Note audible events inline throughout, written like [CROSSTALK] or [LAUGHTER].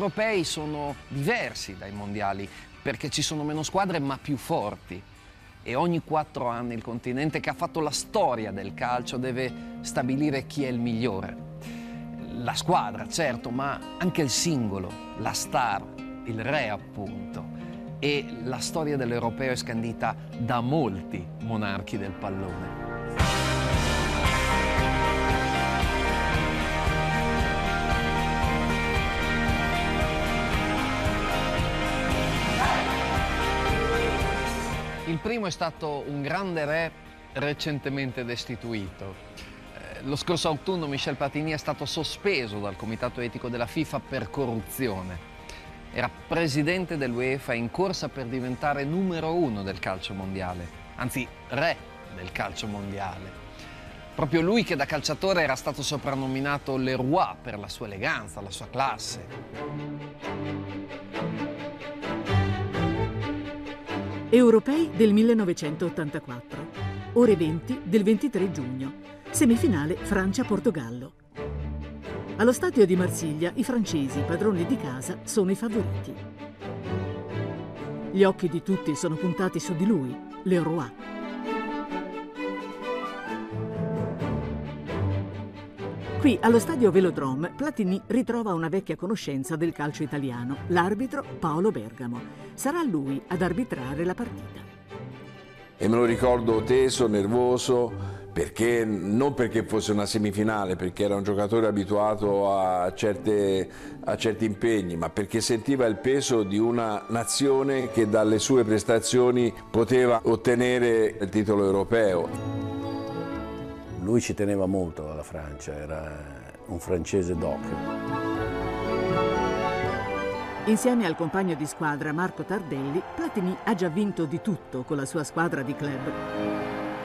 Europei sono diversi dai mondiali perché ci sono meno squadre ma più forti e ogni quattro anni il continente che ha fatto la storia del calcio deve stabilire chi è il migliore. La squadra, certo, ma anche il singolo, la star, il re appunto. E la storia dell'europeo è scandita da molti monarchi del pallone. Il primo è stato un grande re recentemente destituito. Eh, lo scorso autunno Michel Platini è stato sospeso dal comitato etico della FIFA per corruzione. Era presidente dell'UEFA in corsa per diventare numero uno del calcio mondiale, anzi re del calcio mondiale. Proprio lui che da calciatore era stato soprannominato Le Roi per la sua eleganza, la sua classe. Europei del 1984, ore 20 del 23 giugno, semifinale Francia-Portogallo. Allo stadio di Marsiglia i francesi, padroni di casa, sono i favoriti. Gli occhi di tutti sono puntati su di lui, Leroy. Qui, allo stadio Velodrome, Platini ritrova una vecchia conoscenza del calcio italiano, l'arbitro Paolo Bergamo sarà lui ad arbitrare la partita. E me lo ricordo teso, nervoso, perché, non perché fosse una semifinale, perché era un giocatore abituato a, certe, a certi impegni, ma perché sentiva il peso di una nazione che dalle sue prestazioni poteva ottenere il titolo europeo. Lui ci teneva molto alla Francia, era un francese doc. Insieme al compagno di squadra Marco Tardelli, Platini ha già vinto di tutto con la sua squadra di club,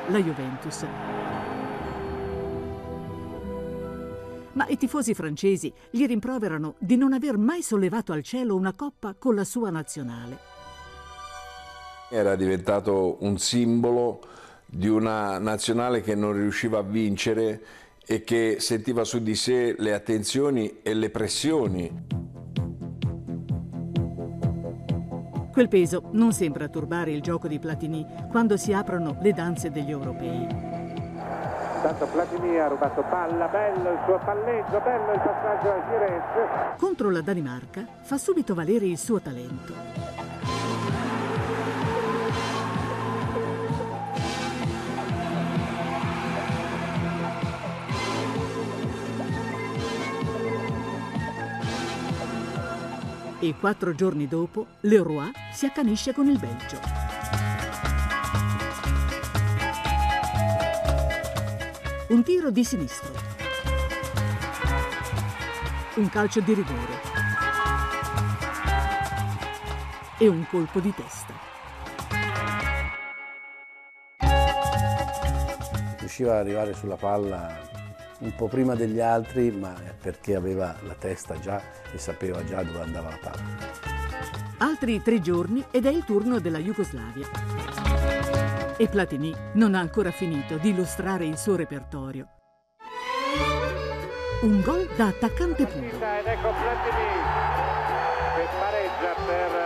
la Juventus. Ma i tifosi francesi gli rimproverano di non aver mai sollevato al cielo una coppa con la sua nazionale. Era diventato un simbolo di una nazionale che non riusciva a vincere e che sentiva su di sé le attenzioni e le pressioni. Quel peso non sembra turbare il gioco di Platini quando si aprono le danze degli europei. Intanto Platini ha rubato palla, bello il suo palleggio, bello il passaggio a Girez. Contro la Danimarca fa subito valere il suo talento. E quattro giorni dopo Leroy si accanisce con il Belgio. Un tiro di sinistro. Un calcio di rigore. E un colpo di testa. Riusciva ad arrivare sulla palla un po' prima degli altri, ma perché aveva la testa già e sapeva già dove andava la palla. Altri tre giorni ed è il turno della Jugoslavia. E Platini non ha ancora finito di illustrare il suo repertorio. Un gol da attaccante puro. Ed ecco Platini che pareggia per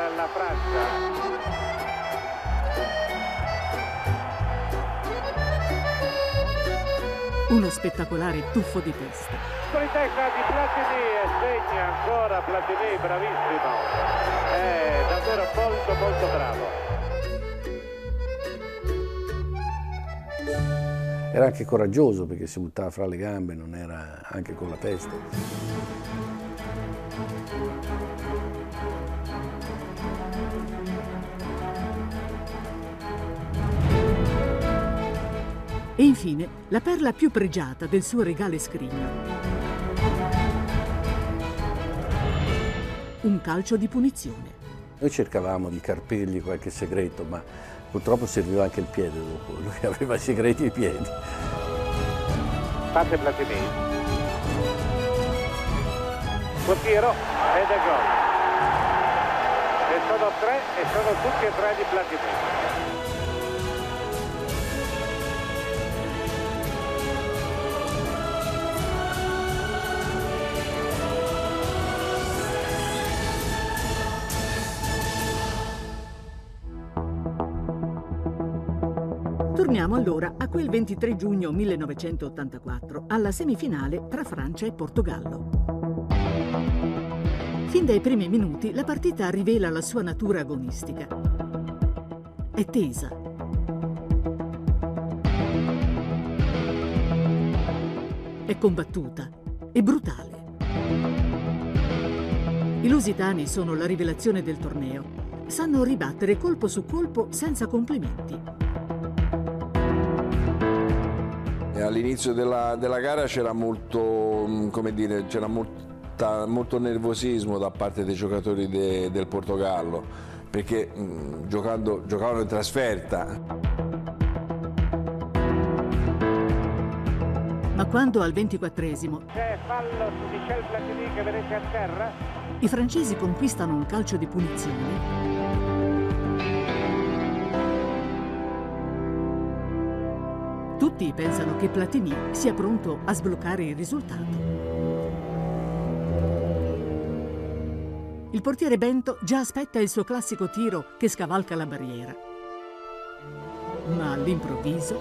Uno spettacolare tuffo di testa. Con in testa di Platini e segna ancora Platini, bravissimo. È davvero molto molto bravo. Era anche coraggioso perché si buttava fra le gambe, non era anche con la testa. Infine la perla più pregiata del suo regale scrigno. Un calcio di punizione. Noi cercavamo di carpirgli qualche segreto, ma purtroppo serviva anche il piede dopo. Lui [LAUGHS] aveva i segreti ai piedi. Parte Platini. Portiero ed è gol. E sono tre e sono tutti e tre di Platini. Torniamo allora a quel 23 giugno 1984, alla semifinale tra Francia e Portogallo. Fin dai primi minuti la partita rivela la sua natura agonistica. È tesa. È combattuta. È brutale. I lusitani sono la rivelazione del torneo. Sanno ribattere colpo su colpo senza complimenti. All'inizio della, della, gara c'era molto, mm, come dire, c'era molta, molto nervosismo da parte dei giocatori de, del Portogallo, perché mh, mm, giocando, giocavano in trasferta. Ma quando al 24esimo c'è fallo su Michel Platini che vedete a terra, i francesi conquistano un calcio di punizione, Tutti pensano che Platini sia pronto a sbloccare il risultato. Il portiere Bento già aspetta il suo classico tiro che scavalca la barriera. Ma all'improvviso...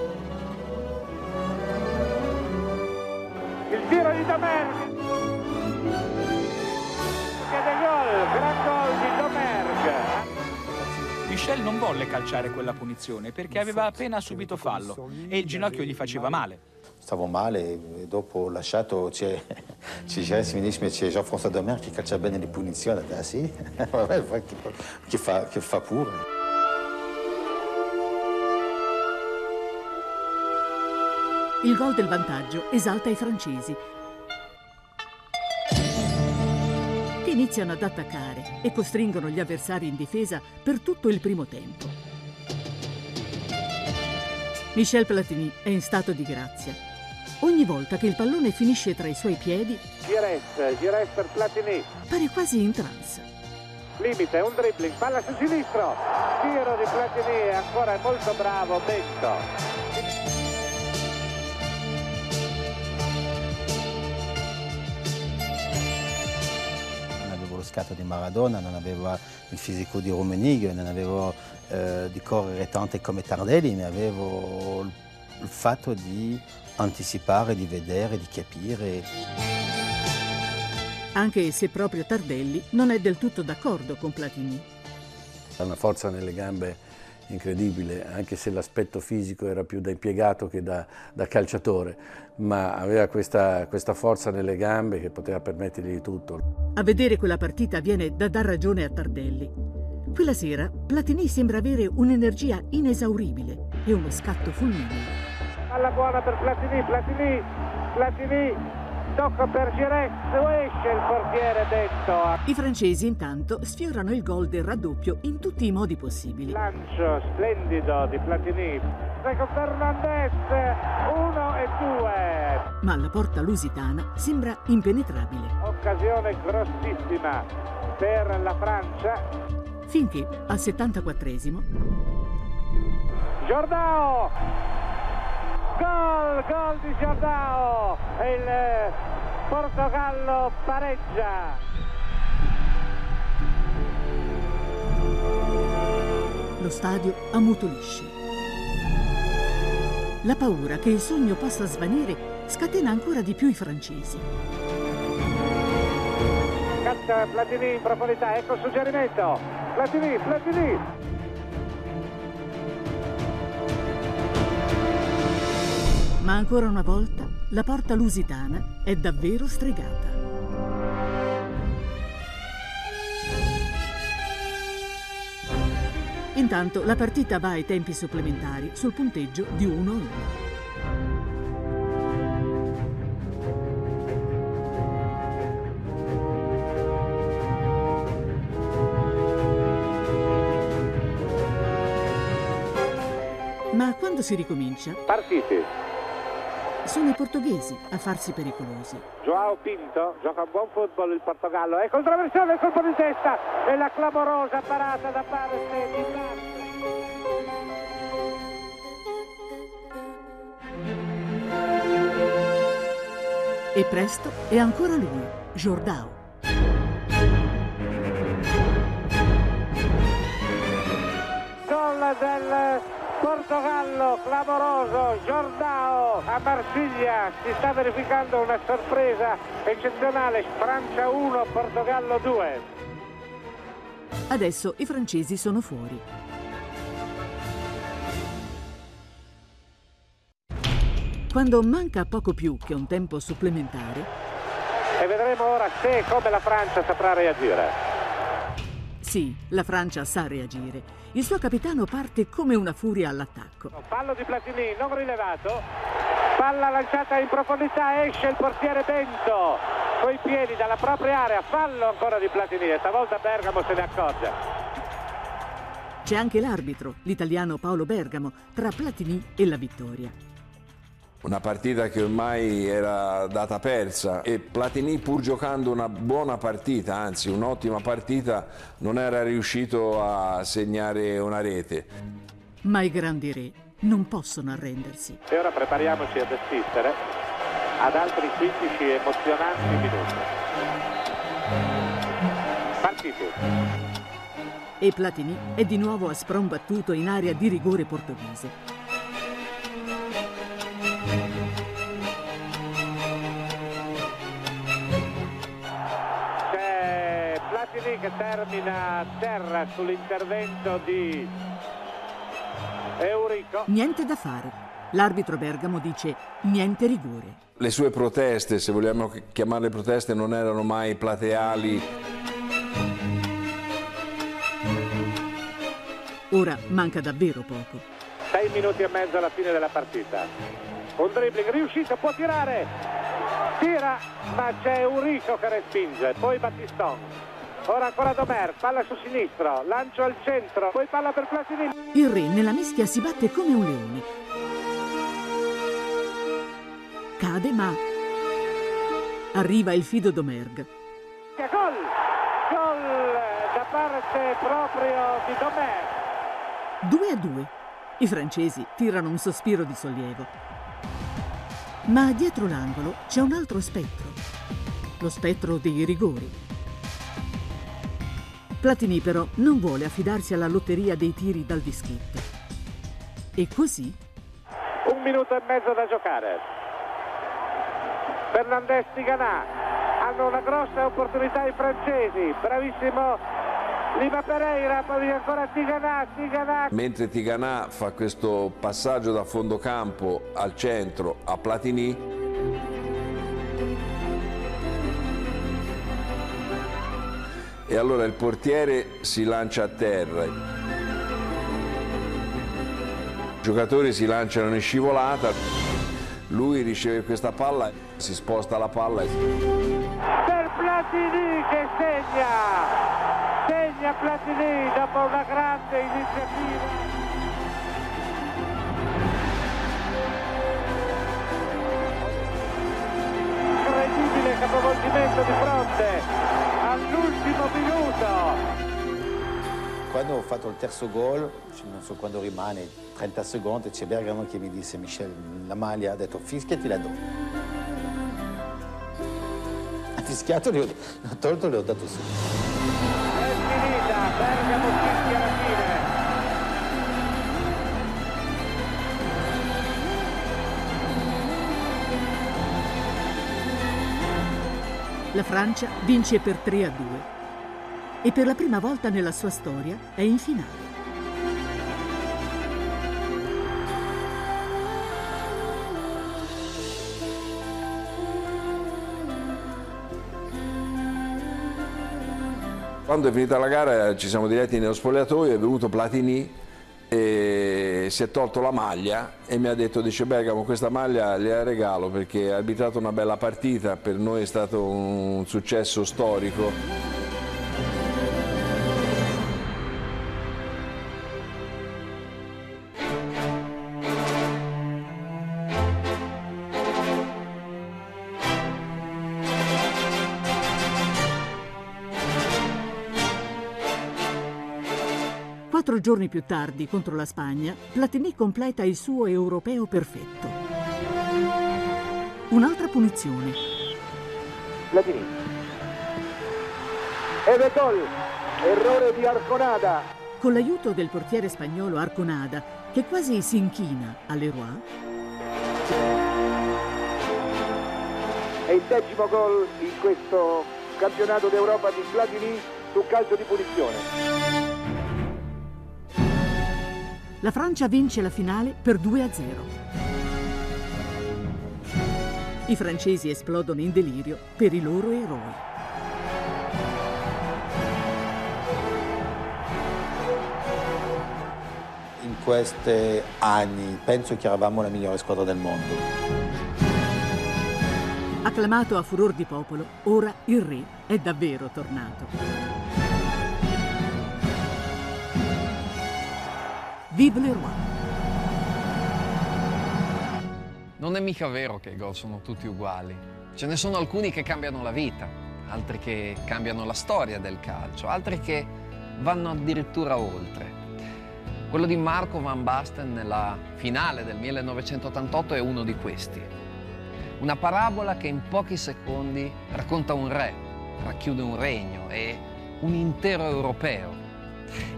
il tiro di Domergue Michel non volle calciare quella punizione perché aveva appena subito fallo e il ginocchio gli faceva male. Stavo male, e dopo ho lasciato, c'è, [LAUGHS] c'è Jerez mi dice, c'è Jean-François Domer che calcia bene le punizioni, ah sì, [LAUGHS] che fa, che fa pure. Il gol del vantaggio esalta i francesi iniziano ad attaccare e costringono gli avversari in difesa per tutto il primo tempo. Michel Platini è in stato di grazia. Ogni volta che il pallone finisce tra i suoi piedi, Gires, Gires per Platini. Pare quasi in trance. Limite, un dribbling, palla sul sinistro. Tiro di Platini, ancora è molto bravo Bento. Scatto di Maradona, non avevo il fisico di Rummenigge, non avevo eh, di correre tante come Tardelli, ma avevo il fatto di anticipare, di vedere, di capire. Anche se proprio Tardelli non è del tutto d'accordo con Platini. Ha una forza nelle gambe incredibile, anche se l'aspetto fisico era più da impiegato che da, da calciatore, ma aveva questa, questa, forza nelle gambe che poteva permettergli di tutto. A vedere quella partita viene da dar ragione a Tardelli. Quella sera Platini sembra avere un'energia inesauribile e uno scatto fulmineo. Alla buona per Platini, Platini, Platini tocco per Girez, esce il portiere Bento. I francesi intanto sfiorano il gol del raddoppio in tutti i modi possibili. Lancio splendido di Platini. Con Fernandez, uno e due. Ma la porta lusitana sembra impenetrabile. Occasione grossissima per la Francia. Finché al 74esimo Giordao Gol, gol di Giordao e il Portogallo pareggia. Lo stadio ammutolisce. La paura che il sogno possa svanire scatena ancora di più i francesi. Caccia Platini in profondità, ecco il suggerimento. Platini, Platini, Ma ancora una volta la porta lusitana è davvero stregata. Intanto la partita va ai tempi supplementari sul punteggio di 1-1. Ma quando si ricomincia? Partite sono i portoghesi a farsi pericolosi. Joao Pinto gioca un buon football il Portogallo. È controversione il colpo di testa e la clamorosa parata da parte di Marco. E presto è ancora lui, Jordao. Portogallo clamoroso, Giordao a Marsiglia, si sta verificando una sorpresa eccezionale, Francia 1, Portogallo 2. Adesso i francesi sono fuori. Quando manca poco più che un tempo supplementare, E vedremo ora se e come la Francia saprà reagire. Sì, la Francia sa reagire. Il suo capitano parte come una furia all'attacco. Fallo di Platini, non rilevato. Palla lanciata in profondità, esce il portiere Bento. Coi piedi dalla propria area, fallo ancora di Platini e stavolta Bergamo se ne accorge. C'è anche l'arbitro, l'italiano Paolo Bergamo, tra Platini e la vittoria. Una partita che ormai era data persa e Platini pur giocando una buona partita, anzi un'ottima partita, non era riuscito a segnare una rete. Ma i grandi re non possono arrendersi. E ora prepariamoci ad assistere ad altri 15 emozionanti minuti. Partiti. E Platini è di nuovo a sprombattuto in area di rigore portoghese. Che termina a terra sull'intervento di Eurico. Niente da fare. L'arbitro Bergamo dice niente rigore. Le sue proteste, se vogliamo chiamarle proteste, non erano mai plateali. Ora manca davvero poco. 6 minuti e mezzo alla fine della partita. Un dribbling riuscito, può tirare. Tira, ma c'è Eurico che respinge. Poi Battiston. Ora ancora Domer, palla su sinistro, lancio al centro, poi palla per Platini. Il re nella mischia si batte come un leone. Cade ma arriva il fido Domerg. Gol! Gol da parte proprio di Domer. 2 a 2. I francesi tirano un sospiro di sollievo. Ma dietro l'angolo c'è un altro spettro. Lo spettro dei rigori. Platini però non vuole affidarsi alla lotteria dei tiri dal dischetto. E così Un minuto e mezzo da giocare. Fernandez Tiganà. Hanno una grossa opportunità i francesi. Bravissimo Lima Pereira, poi ancora Tiganà, Tiganà. Mentre Tiganà fa questo passaggio da fondo campo al centro a Platini, e allora il portiere si lancia a terra. I giocatori si lanciano in scivolata, lui riceve questa palla, si sposta la palla Per Platini che segna. Segna Platini dopo una grande iniziativa. Incredibile capovolgimento di fronte all'ultimo minuto. Quando ho fatto il terzo gol, non so quando rimane, 30 secondi, c'è Bergamo che mi disse, Michel, la maglia, ha detto fischiati la do. Ha fischiato, l'ho [LAUGHS] tolto e le ho dato su. È finita, Bergamo fischia la Francia vince per 3 a 2 e per la prima volta nella sua storia è in finale. Quando è finita la gara ci siamo diretti nello spogliatoio, è venuto Platini e si è tolto la maglia e mi ha detto, dice Bergamo questa maglia le regalo perché ha arbitrato una bella partita, per noi è stato un successo storico. Giorni più tardi, contro la Spagna, Platini completa il suo europeo perfetto. Un'altra punizione. Platini. Ed gol. Errore di Arconada. Con l'aiuto del portiere spagnolo Arconada, che quasi si inchina all'Eroy. È il decimo gol in questo campionato d'Europa di Platini su calcio di punizione. La Francia vince la finale per 2 a 0. I francesi esplodono in delirio per i loro eroi. In questi anni penso che eravamo la migliore squadra del mondo. Acclamato a furor di popolo, ora il re è davvero tornato. Vive le roi! Non è mica vero che i gol sono tutti uguali. Ce ne sono alcuni che cambiano la vita, altri che cambiano la storia del calcio, altri che vanno addirittura oltre. Quello di Marco Van Basten nella finale del 1988 è uno di questi. Una parabola che in pochi secondi racconta un re, racchiude un regno e un intero europeo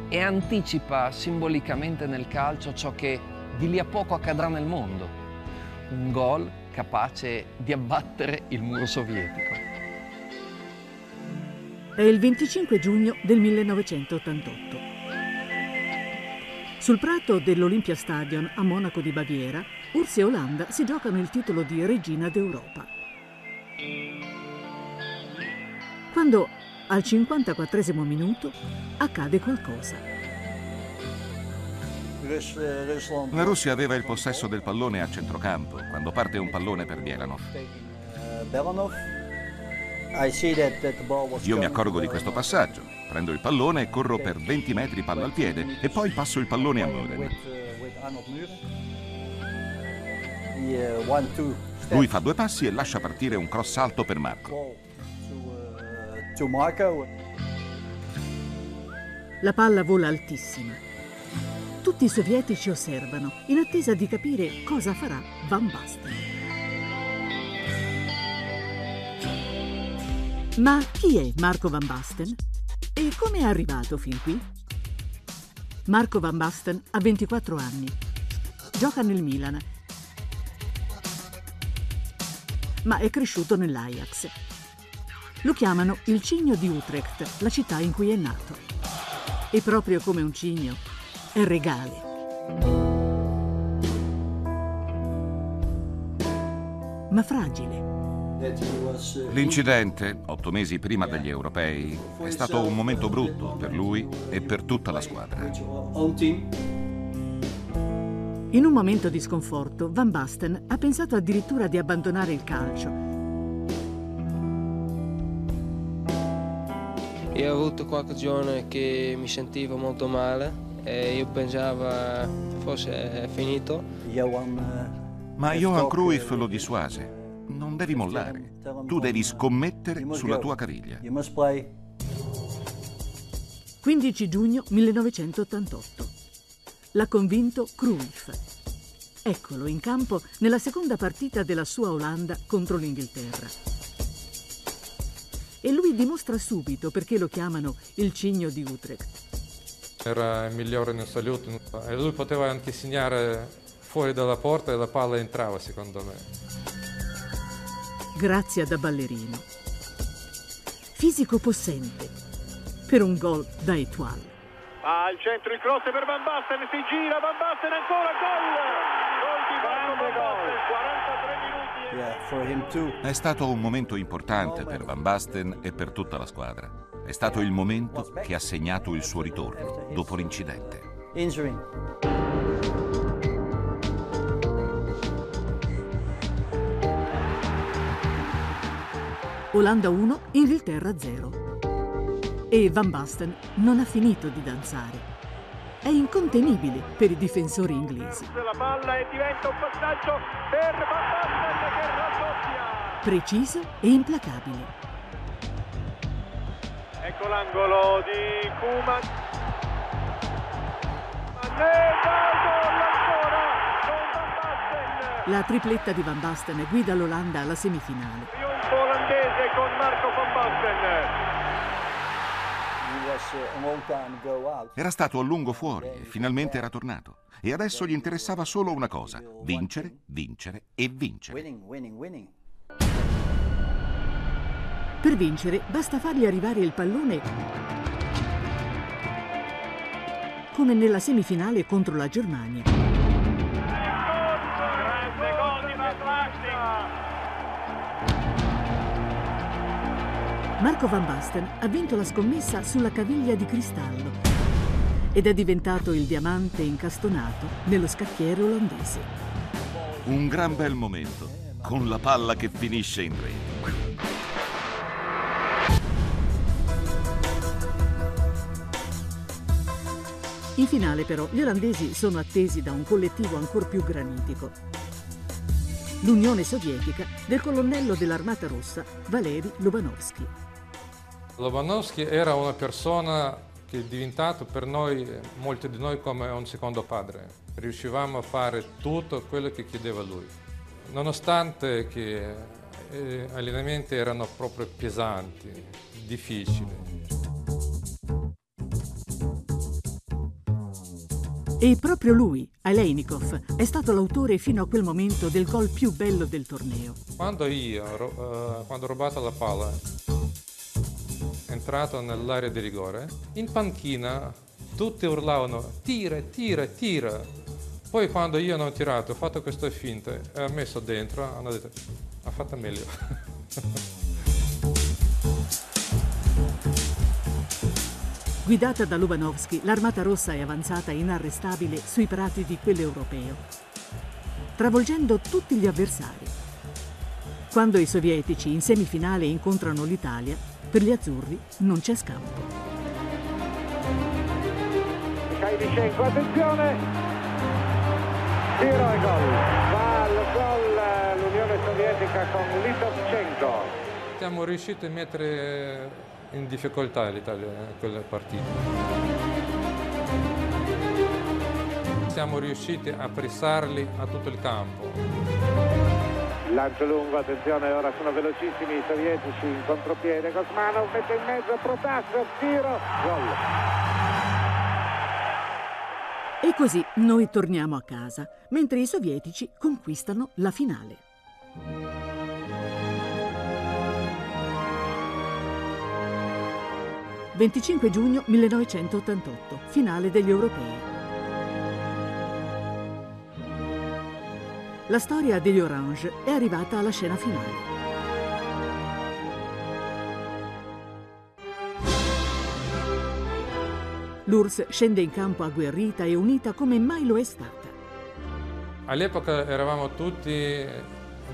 e anticipa simbolicamente nel calcio ciò che di lì a poco accadrà nel mondo. Un gol capace di abbattere il muro sovietico. È il 25 giugno del 1988. Sul prato dell'Olympia Stadion a Monaco di Baviera, Ursi e Olanda si giocano il titolo di Regina d'Europa. Quando al 54 minuto accade qualcosa. La Russia aveva il possesso del pallone a centrocampo quando parte un pallone per Bielanov. Io mi accorgo di questo passaggio, prendo il pallone e corro per 20 metri palla al piede e poi passo il pallone a Muren. Lui fa due passi e lascia partire un cross alto per Marco. La palla vola altissima. Tutti i sovietici osservano, in attesa di capire cosa farà Van Basten. Ma chi è Marco Van Basten? E come è arrivato fin qui? Marco Van Basten ha 24 anni. Gioca nel Milan, ma è cresciuto nell'Ajax. Lo chiamano il cigno di Utrecht, la città in cui è nato. E proprio come un cigno, è regale. Ma fragile. L'incidente, otto mesi prima degli europei, è stato un momento brutto per lui e per tutta la squadra. In un momento di sconforto, Van Basten ha pensato addirittura di abbandonare il calcio. Io ho avuto qualche giorno che mi sentivo molto male e io pensavo fosse finito. Ma Johan Cruyff lo dissuase. Non devi mollare. Tu devi scommettere sulla tua caviglia. 15 giugno 1988. L'ha convinto Cruyff. Eccolo in campo nella seconda partita della sua Olanda contro l'Inghilterra. E lui dimostra subito perché lo chiamano il cigno di Utrecht. Era il migliore in assoluto e lui poteva anche segnare fuori dalla porta e la palla entrava secondo me. Grazia da ballerino. Fisico possente. Per un gol da Etoile. Al centro il cross per Van Basten, si gira Van Basten ancora, gol! Gol di Marco Van Basten, 43 minuti. È stato un momento importante per Van Basten e per tutta la squadra. È stato il momento che ha segnato il suo ritorno dopo l'incidente. Olanda 1, Inghilterra 0. E Van Basten non ha finito di danzare. È incontenibile per i difensori inglesi. La palla e diventa un passaggio per Van Basten. Preciso e implacabile. Ecco l'angolo di Kuman. La tripletta di Van Basten guida l'Olanda alla semifinale. Trionfo olandese con Marco Van Basten. Era stato a lungo fuori e finalmente era tornato. E adesso gli interessava solo una cosa, vincere, vincere e vincere. Per vincere basta fargli arrivare il pallone come nella semifinale contro la Germania. Marco Van Basten ha vinto la scommessa sulla caviglia di cristallo ed è diventato il diamante incastonato nello scacchiere olandese. Un gran bel momento, con la palla che finisce in rete. In finale però gli olandesi sono attesi da un collettivo ancora più granitico. L'Unione Sovietica del colonnello dell'Armata Rossa Valery Lobanovsky. Lobanovsky era una persona che è diventato per noi, molti di noi, come un secondo padre. Riuscivamo a fare tutto quello che chiedeva lui. Nonostante che eh, gli allenamenti erano proprio pesanti, difficili. E proprio lui, Aleinikov, è stato l'autore fino a quel momento del gol più bello del torneo. Quando io, ro- eh, quando ho rubato la palla, entrato nell'area di rigore, in panchina tutti urlavano tira, tira, tira. Poi quando io non ho tirato, ho fatto questa finta e ho messo dentro, hanno detto ha fatto meglio. [LAUGHS] Guidata da Lubanovsky, l'Armata Rossa è avanzata inarrestabile sui prati di quell'europeo, travolgendo tutti gli avversari. Quando i sovietici in semifinale incontrano l'Italia, per gli azzurri non c'è scampo. Kailishenko, attenzione! Tiro e gol. Va al gol l'Unione Sovietica con Litovchenko. Siamo riusciti a mettere in difficoltà l'Italia in quella partita. Siamo riusciti a pressarli a tutto il campo. Lancio lungo, attenzione, ora sono velocissimi i sovietici in contropiede. Kosmanov mette in mezzo Protasov, tiro, gol. E così noi torniamo a casa, mentre i sovietici conquistano la finale. 25 giugno 1988, finale degli europei. La storia degli Orange è arrivata alla scena finale. L'URSS scende in campo agguerrita e unita come mai lo è stata. All'epoca eravamo tutti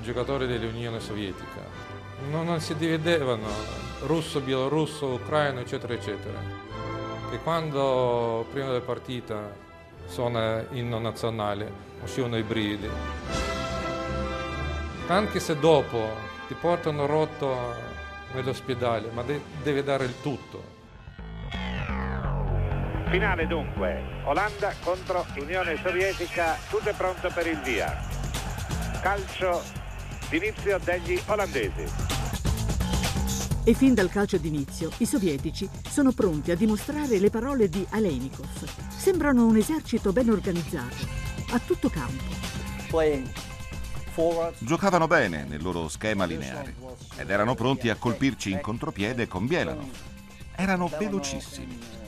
giocatori dell'Unione Sovietica, non, non si dividevano russo, bielorusso, ucraino, eccetera, eccetera. Che quando prima della partita suona inno nazionale uscivano i brividi. Anche se dopo ti portano rotto nell'ospedale, ma de- devi dare il tutto. Finale dunque, Olanda contro Unione Sovietica, tutto è pronto per il via. Calcio d'inizio degli olandesi. E fin dal calcio d'inizio i sovietici sono pronti a dimostrare le parole di Aleinikov. Sembrano un esercito ben organizzato, a tutto campo. Giocavano bene nel loro schema lineare ed erano pronti a colpirci in contropiede con Bielanov. Erano velocissimi.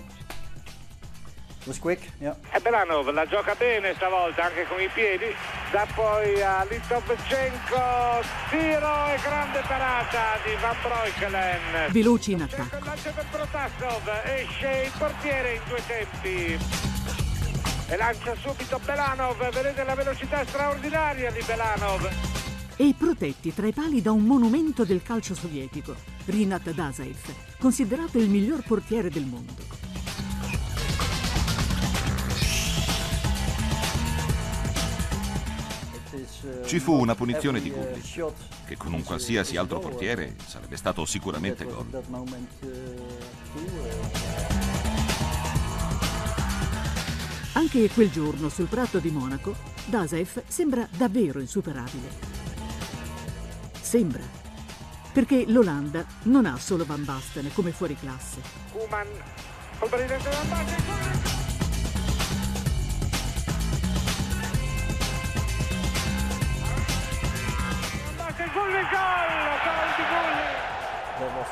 E Belanov la gioca bene stavolta anche con i piedi, da poi a Litovchenko, tiro e grande parata di Van Breukelen. Veloci in attacco. Lancio per Protasov, esce il portiere in due tempi. E lancia subito Belanov, vedete la velocità straordinaria di Belanov. E protetti tra i pali da un monumento del calcio sovietico, Rinat Dazaev, considerato il miglior portiere del mondo. Ci fu una punizione di Gulli, che con un qualsiasi altro portiere sarebbe stato sicuramente gol. Anche quel giorno sul prato di Monaco, Dasev sembra davvero insuperabile. Sembra, perché l'Olanda non ha solo Van Basten come fuori classe. Kuman col presidente Van Basten.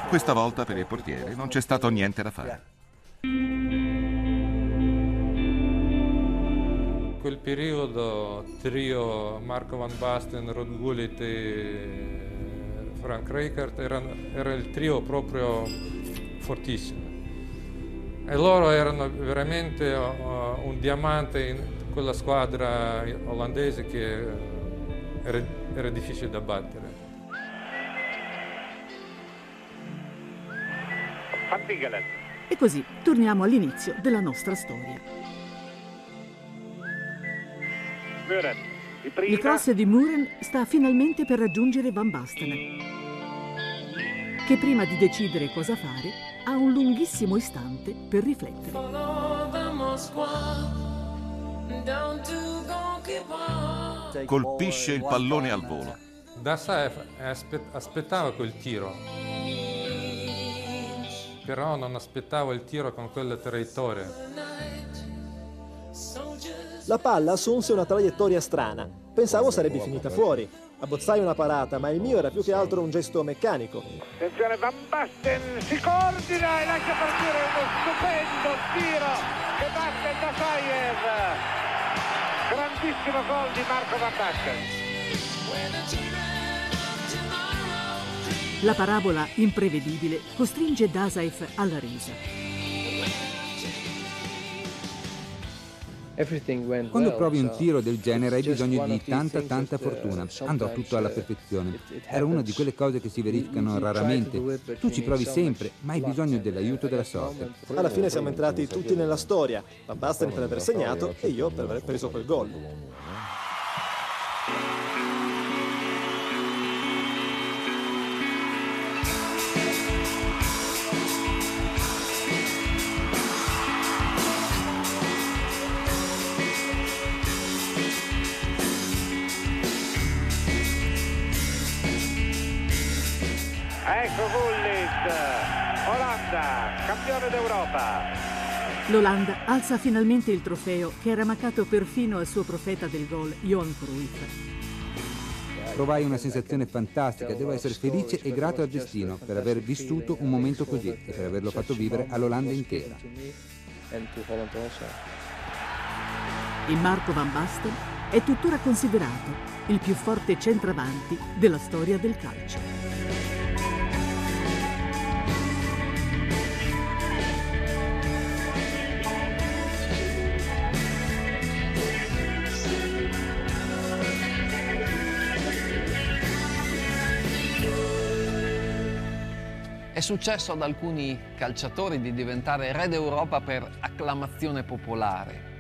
Questa volta per il portiere non c'è stato niente da fare. quel periodo trio Marco Van Basten, Rod Gullit e Frank Rijkaard era, era il trio proprio fortissimo e loro erano veramente uh, un diamante in quella squadra olandese che era, era difficile da battere. E così torniamo all'inizio della nostra storia. Il cross di Muren sta finalmente per raggiungere Van Basten, che prima di decidere cosa fare ha un lunghissimo istante per riflettere. Colpisce il pallone al volo. Dasaev aspettava quel tiro, però non aspettava il tiro con quella traiettoria. La palla assunse una traiettoria strana. Pensavo sarebbe finita fuori. Abbozzai una parata, ma il mio era più che altro un gesto meccanico. Attenzione, Van Basten si coordina e lascia partire uno stupendo tiro che batte da Sayer. Grandissimo gol di Marco Van Basten. La parabola imprevedibile costringe Dasaif alla risa. Quando provi un tiro del genere hai bisogno di tanta tanta fortuna. Andò tutto alla perfezione. Era una di quelle cose che si verificano raramente. Tu ci provi sempre, ma hai bisogno dell'aiuto della sorte. Alla fine siamo entrati tutti nella storia. Van Basten per aver segnato e io per aver preso quel gol. Campione d'Europa. L'Olanda alza finalmente il trofeo che era mancato perfino al suo profeta del gol, Johan Cruyff. Provai una sensazione fantastica, devo essere felice e grato al destino per aver vissuto un momento così e per averlo fatto vivere all'Olanda intera. E Marco Van Basten è tuttora considerato il più forte centravanti della storia del calcio. Successo ad alcuni calciatori di diventare re d'Europa per acclamazione popolare,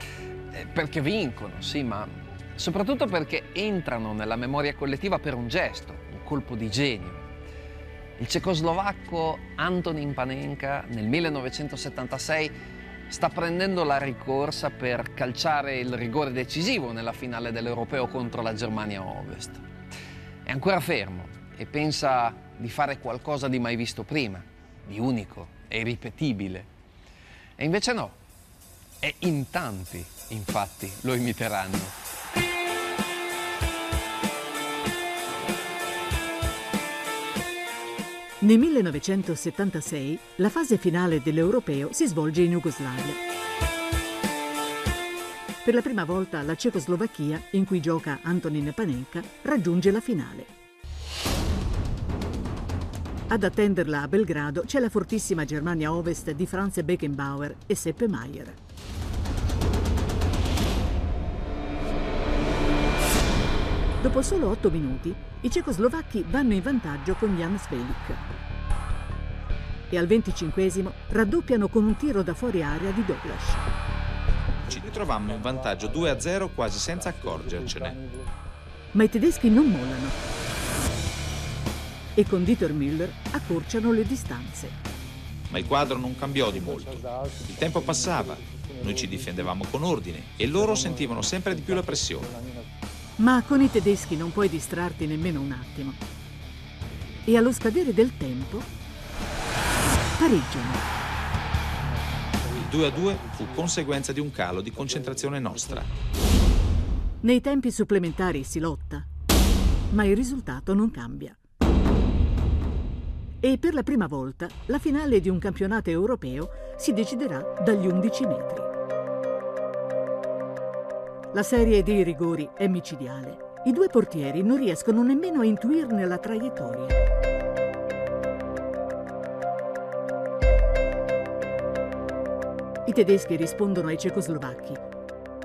eh, perché vincono, sì, ma soprattutto perché entrano nella memoria collettiva per un gesto, un colpo di genio. Il cecoslovacco Antonin Panenka nel 1976 sta prendendo la ricorsa per calciare il rigore decisivo nella finale dell'Europeo contro la Germania Ovest. È ancora fermo e pensa di fare qualcosa di mai visto prima, di unico e irripetibile. E invece no, e in tanti, infatti, lo imiteranno. Nel 1976 la fase finale dell'Europeo si svolge in Jugoslavia. Per la prima volta la Cecoslovacchia, in cui gioca Antonin Panenka, raggiunge la finale. Ad attenderla a Belgrado c'è la fortissima Germania Ovest di Franz Beckenbauer e Seppe Maier. Dopo solo otto minuti, i cecoslovacchi vanno in vantaggio con Jan Svelik. E al venticinquesimo raddoppiano con un tiro da fuori area di Douglas. Ci ritrovammo in vantaggio 2-0 quasi senza accorgercene. Ma i tedeschi non mollano e con Dieter Müller accorciano le distanze. Ma il quadro non cambiò di molto. Il tempo passava, noi ci difendevamo con ordine e loro sentivano sempre di più la pressione. Ma con i tedeschi non puoi distrarti nemmeno un attimo. e allo scadere del tempo pareggiano. Il 2 a 2 fu conseguenza di un calo di concentrazione nostra. Nei tempi supplementari si lotta, ma il risultato non cambia. E per la prima volta la finale di un campionato europeo si deciderà dagli 11 metri. La serie dei rigori è micidiale. I due portieri non riescono nemmeno a intuirne la traiettoria. I tedeschi rispondono ai cecoslovacchi,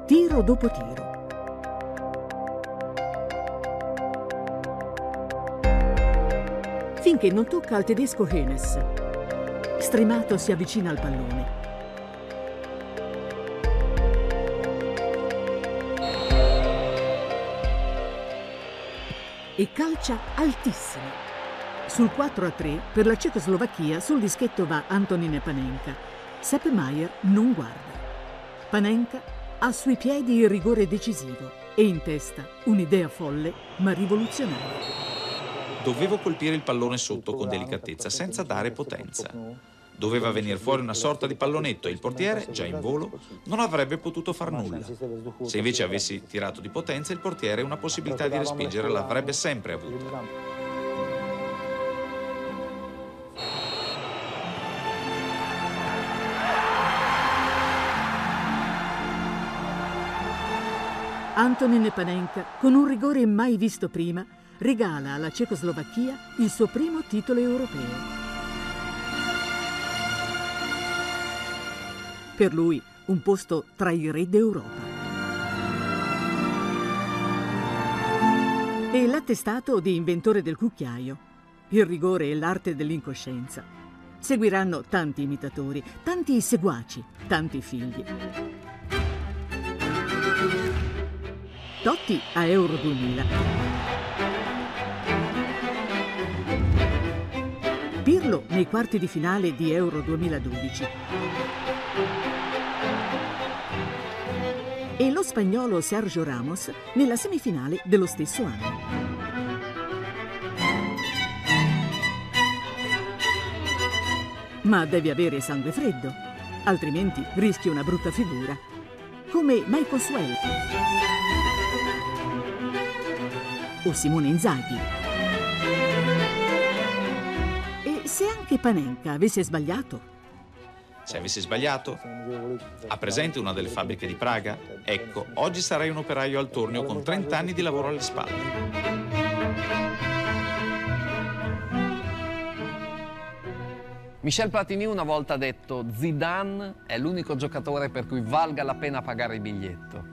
tiro dopo tiro. Finché non tocca al tedesco Henes. Stremato si avvicina al pallone. e calcia altissimo. Sul 4 a 3 per la Cecoslovacchia sul dischetto va Antonin Panenka. Sepp Maier non guarda. Panenka ha sui piedi il rigore decisivo e in testa un'idea folle ma rivoluzionaria. Dovevo colpire il pallone sotto con delicatezza, senza dare potenza. Doveva venire fuori una sorta di pallonetto e il portiere, già in volo, non avrebbe potuto far nulla. Se invece avessi tirato di potenza, il portiere una possibilità di respingere l'avrebbe sempre avuta. Antonin Panenka, con un rigore mai visto prima, regala alla Cecoslovacchia il suo primo titolo europeo. Per lui un posto tra i re d'Europa. E l'attestato di inventore del cucchiaio, il rigore e l'arte dell'incoscienza. Seguiranno tanti imitatori, tanti seguaci, tanti figli. Totti a Euro 2000. Pirlo nei quarti di finale di Euro 2012. E lo spagnolo Sergio Ramos nella semifinale dello stesso anno. Ma devi avere sangue freddo, altrimenti rischi una brutta figura. Come Michael Swell o Simone Inzaghi. E se anche Panenka avesse sbagliato? Se avessi sbagliato? Ha presente una delle fabbriche di Praga? Ecco, oggi sarei un operaio al tornio con 30 anni di lavoro alle spalle. Michel Platini una volta ha detto Zidane è l'unico giocatore per cui valga la pena pagare il biglietto.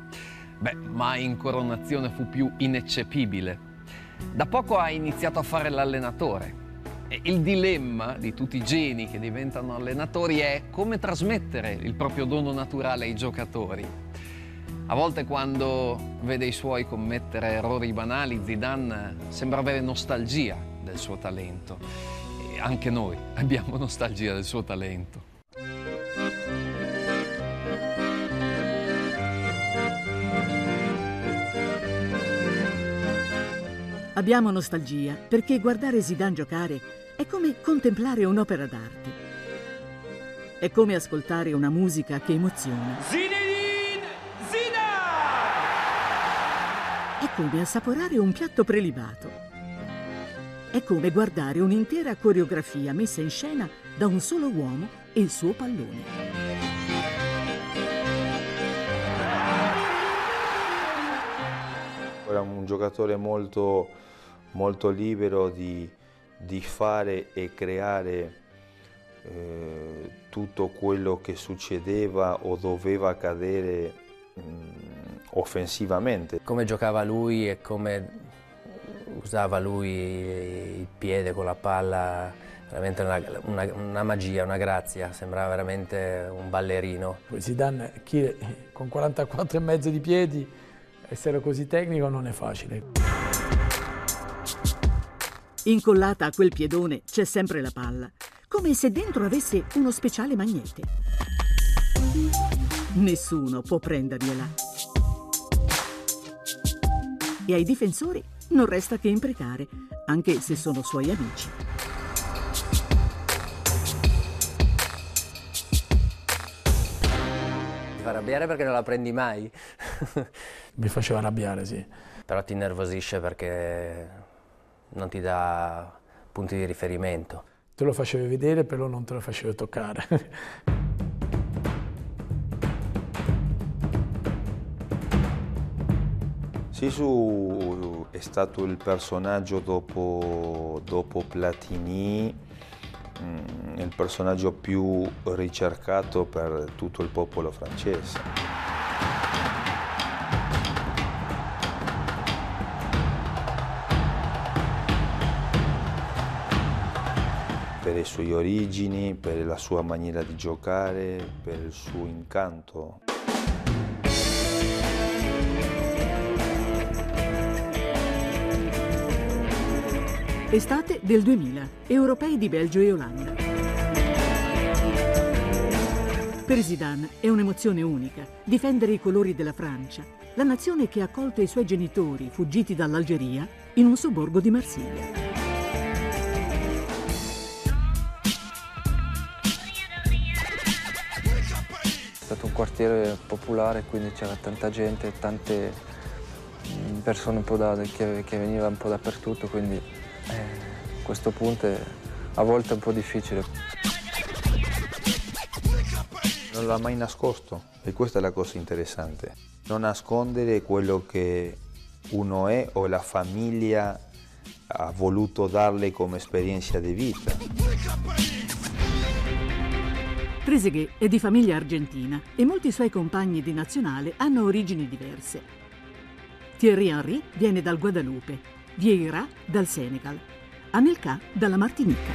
Beh, mai in coronazione fu più ineccepibile. Da poco ha iniziato a fare l'allenatore. Il dilemma di tutti i geni che diventano allenatori è come trasmettere il proprio dono naturale ai giocatori. A volte quando vede i suoi commettere errori banali, Zidane sembra avere nostalgia del suo talento. E anche noi [LAUGHS] abbiamo nostalgia del suo talento. Abbiamo nostalgia perché guardare Zidane giocare è come contemplare un'opera d'arte. È come ascoltare una musica che emoziona. Zinedine Zidane! È come assaporare un piatto prelibato. È come guardare un'intera coreografia messa in scena da un solo uomo e il suo pallone. Era un giocatore molto, molto libero di, di fare e creare eh, tutto quello che succedeva o doveva accadere mh, offensivamente. Come giocava lui e come usava lui il piede con la palla, veramente una, una, una magia, una grazia, sembrava veramente un ballerino. Zidane, chi, con 44 e mezzo di piedi, essere così tecnico non è facile. Incollata a quel piedone c'è sempre la palla, come se dentro avesse uno speciale magnete. Nessuno può prendergliela. E ai difensori non resta che imprecare. anche se sono suoi amici. Mi fa arrabbiare perché non la prendi mai. [LAUGHS] Mi faceva arrabbiare, sì. Però ti innervosisce perché non ti dà punti di riferimento. Te lo facevi vedere, però non te lo facevi toccare. [LAUGHS] Sisu è stato il personaggio dopo, dopo Platini, mm, il personaggio più ricercato per tutto il popolo francese. Le sue origini, per la sua maniera di giocare, per il suo incanto. Estate del 2000, europei di Belgio e Olanda. Per Zidane è un'emozione unica difendere i colori della Francia, la nazione che ha accolto i suoi genitori fuggiti dall'Algeria in un sobborgo di Marsiglia. Quartiere popolare, quindi c'era tanta gente, tante mm, persone da, che, che veniva un po' dappertutto, quindi eh, questo punto è a volte un po' difficile. Non l'ha mai nascosto e questa è la cosa interessante. Non nascondere quello che uno è o la famiglia ha voluto darle come esperienza di vita. Trezeguet è di famiglia argentina e molti suoi compagni di nazionale hanno origini diverse. Thierry Henry viene dal Guadalupe, Vieira dal Senegal, Anelka dalla Martinica.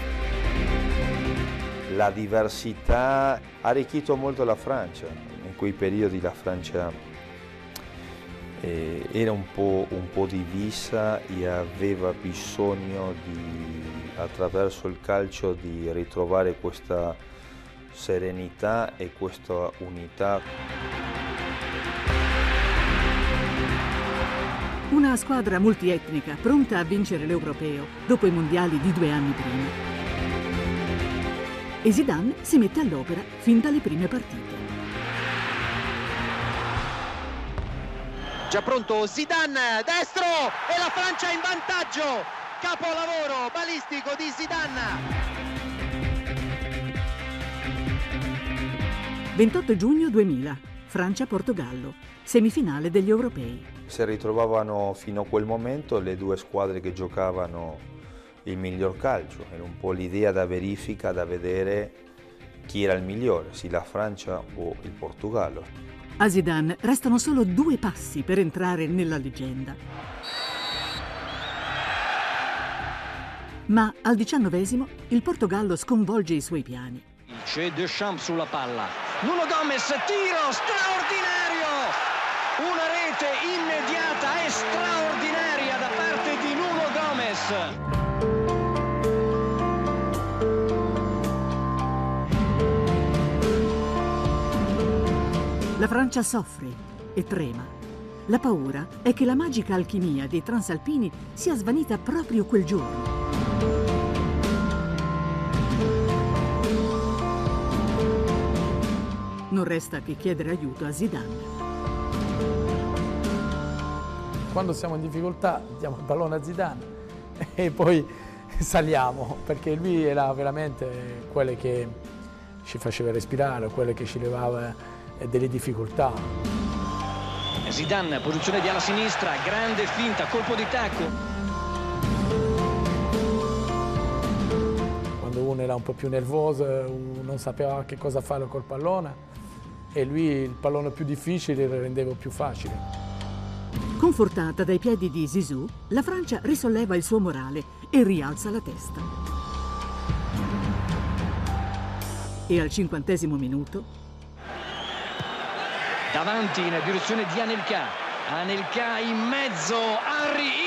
La diversità ha arricchito molto la Francia. In quei periodi la Francia eh, era un po', un po' divisa e aveva bisogno di, attraverso il calcio di ritrovare questa serenità e questa unità. Una squadra multietnica pronta a vincere l'Europeo dopo i mondiali di due anni prima. E Zidane si mette all'opera fin dalle prime partite. Già pronto Zidane, destro e la Francia in vantaggio. Capolavoro balistico di Zidane. 28 giugno 2000, Francia-Portogallo, semifinale degli europei. Si ritrovavano fino a quel momento le due squadre che giocavano il miglior calcio, era un po' l'idea da verifica, da vedere chi era il migliore, se la Francia o il Portogallo. A Zidane restano solo due passi per entrare nella leggenda. Ma al diciannovesimo il Portogallo sconvolge i suoi piani. C'è Deschamps sulla palla. Nuno Gomez, tiro straordinario! Una rete immediata e straordinaria da parte di Nuno Gomez. La Francia soffre e trema. La paura è che la magica alchimia dei transalpini sia svanita proprio quel giorno. Non resta che chiedere aiuto a Zidane. Quando siamo in difficoltà diamo il pallone a Zidane e poi saliamo, perché lui era veramente quello che ci faceva respirare, quello che ci levava delle difficoltà. Zidane, posizione di ala sinistra, grande finta, colpo di tacco. Quando uno era un po' più nervoso, non sapeva che cosa fare col pallone e lui il pallone più difficile lo rendeva più facile. Confortata dai piedi di Zizou, la Francia risolleva il suo morale e rialza la testa. E al cinquantesimo minuto Davanti in direzione di Anelka. Anelka in mezzo, Harry,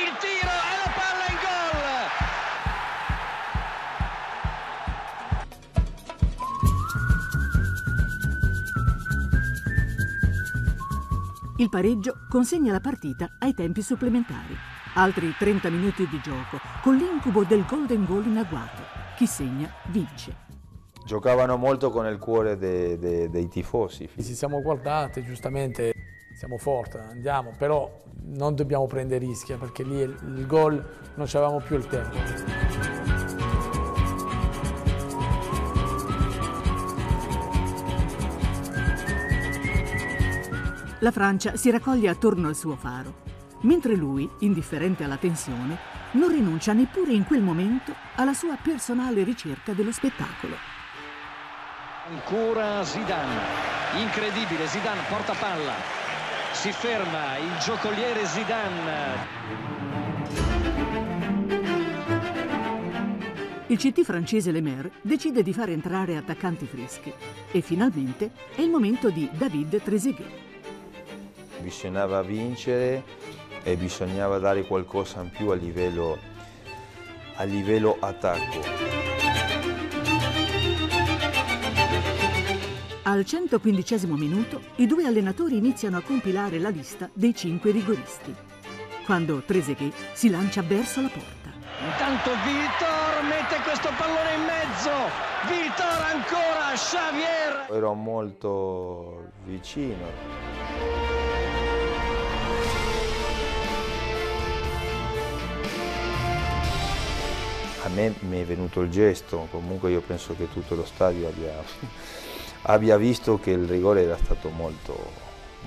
Il pareggio consegna la partita ai tempi supplementari. Altri 30 minuti di gioco, con l'incubo del golden goal in agguato. Chi segna vince. Giocavano molto con il cuore de, de, dei tifosi. Ci siamo guardati, giustamente siamo forti, andiamo, però non dobbiamo prendere rischi perché lì il, il gol non avevamo più il tempo. La Francia si raccoglie attorno al suo faro, mentre lui, indifferente alla tensione, non rinuncia neppure in quel momento alla sua personale ricerca dello spettacolo. Ancora Zidane, incredibile, Zidane porta palla, si ferma il giocoliere Zidane. Il CT francese Le Maire decide di far entrare attaccanti freschi e finalmente è il momento di David Trezeguet. Bisognava vincere e bisognava dare qualcosa in più a livello, a livello attacco. Al 115 minuto i due allenatori iniziano a compilare la lista dei cinque rigoristi, quando Trezeguet si lancia verso la porta. Intanto Vitor mette questo pallone in mezzo, Vitor ancora, Xavier. Ero molto vicino. A me mi è venuto il gesto, comunque io penso che tutto lo stadio abbia, [LAUGHS] abbia visto che il rigore era stato molto,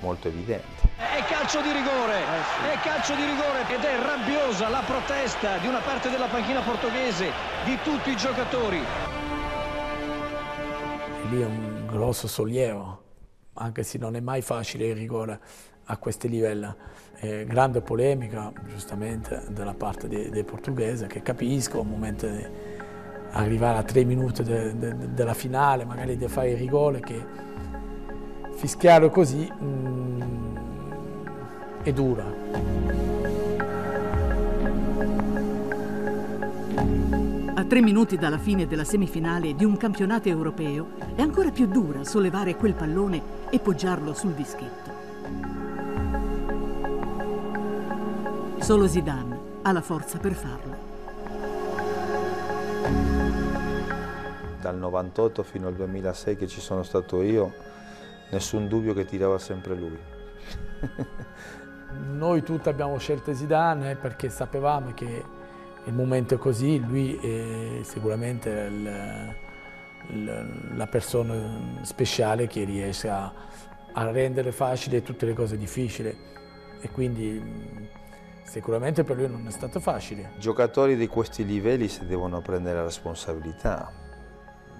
molto evidente. È calcio di rigore, è calcio di rigore ed è rabbiosa la protesta di una parte della panchina portoghese, di tutti i giocatori. Lì è un grosso sollievo, anche se non è mai facile il rigore a questi livelli. Eh, grande polemica, giustamente, dalla parte dei, dei portoghesi, che capisco, al momento di arrivare a tre minuti de, de, de, della finale, magari di fare il rigore, che fischiarlo così mm, è dura. A tre minuti dalla fine della semifinale di un campionato europeo è ancora più dura sollevare quel pallone e poggiarlo sul dischetto. Solo Zidane ha la forza per farlo. Dal 98 fino al 2006 che ci sono stato io, nessun dubbio che tirava sempre lui. [LAUGHS] Noi tutti abbiamo scelto Zidane perché sapevamo che il momento è così, lui è sicuramente il, il, la persona speciale che riesce a, a rendere facile tutte le cose difficili e quindi Sicuramente per lui non è stato facile. Giocatori di questi livelli si devono prendere la responsabilità.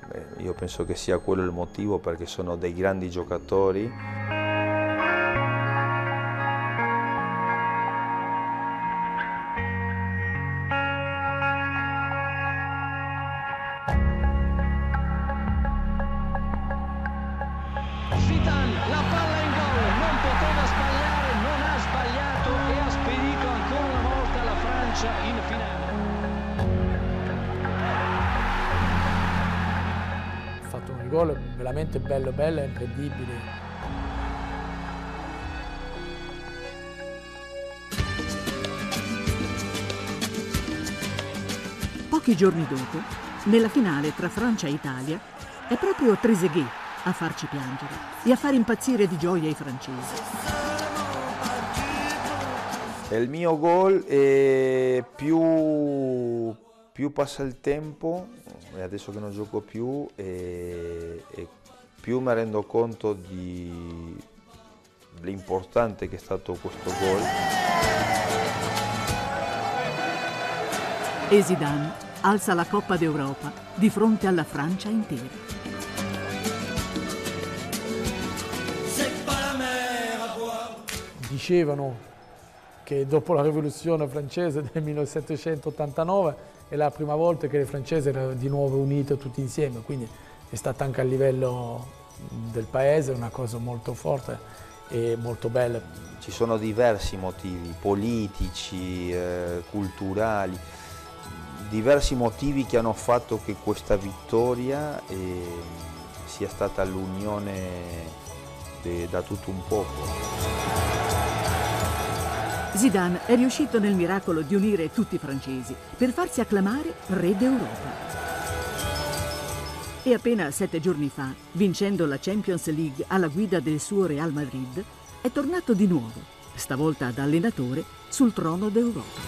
Beh, io penso che sia quello il motivo perché sono dei grandi giocatori. Gol veramente bello, bello e incredibile. Pochi giorni dopo, nella finale tra Francia e Italia, è proprio Trezeguet a farci piangere e a far impazzire di gioia i francesi. Il mio gol è più, più passa il tempo, e adesso che non gioco più, e, e più mi rendo conto di l'importante che è stato questo gol. E Zidane alza la Coppa d'Europa di fronte alla Francia intera. Dicevano che dopo la rivoluzione francese del 1789 è la prima volta che le francesi erano di nuovo unite tutti insieme, quindi è stata anche a livello del paese una cosa molto forte e molto bella. Ci sono diversi motivi politici, eh, culturali, diversi motivi che hanno fatto che questa vittoria eh, sia stata l'unione da tutto un popolo. Zidane è riuscito nel miracolo di unire tutti i francesi per farsi acclamare re d'Europa. E appena sette giorni fa, vincendo la Champions League alla guida del suo Real Madrid, è tornato di nuovo, stavolta da allenatore, sul trono d'Europa.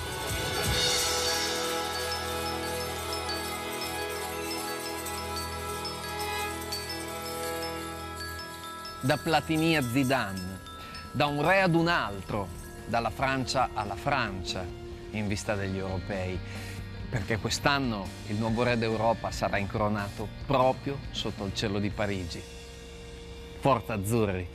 Da Platini a Zidane, da un re ad un altro, dalla Francia alla Francia, in vista degli europei perché quest'anno il nuovo re d'Europa sarà incoronato proprio sotto il cielo di Parigi. Forza Azzurri!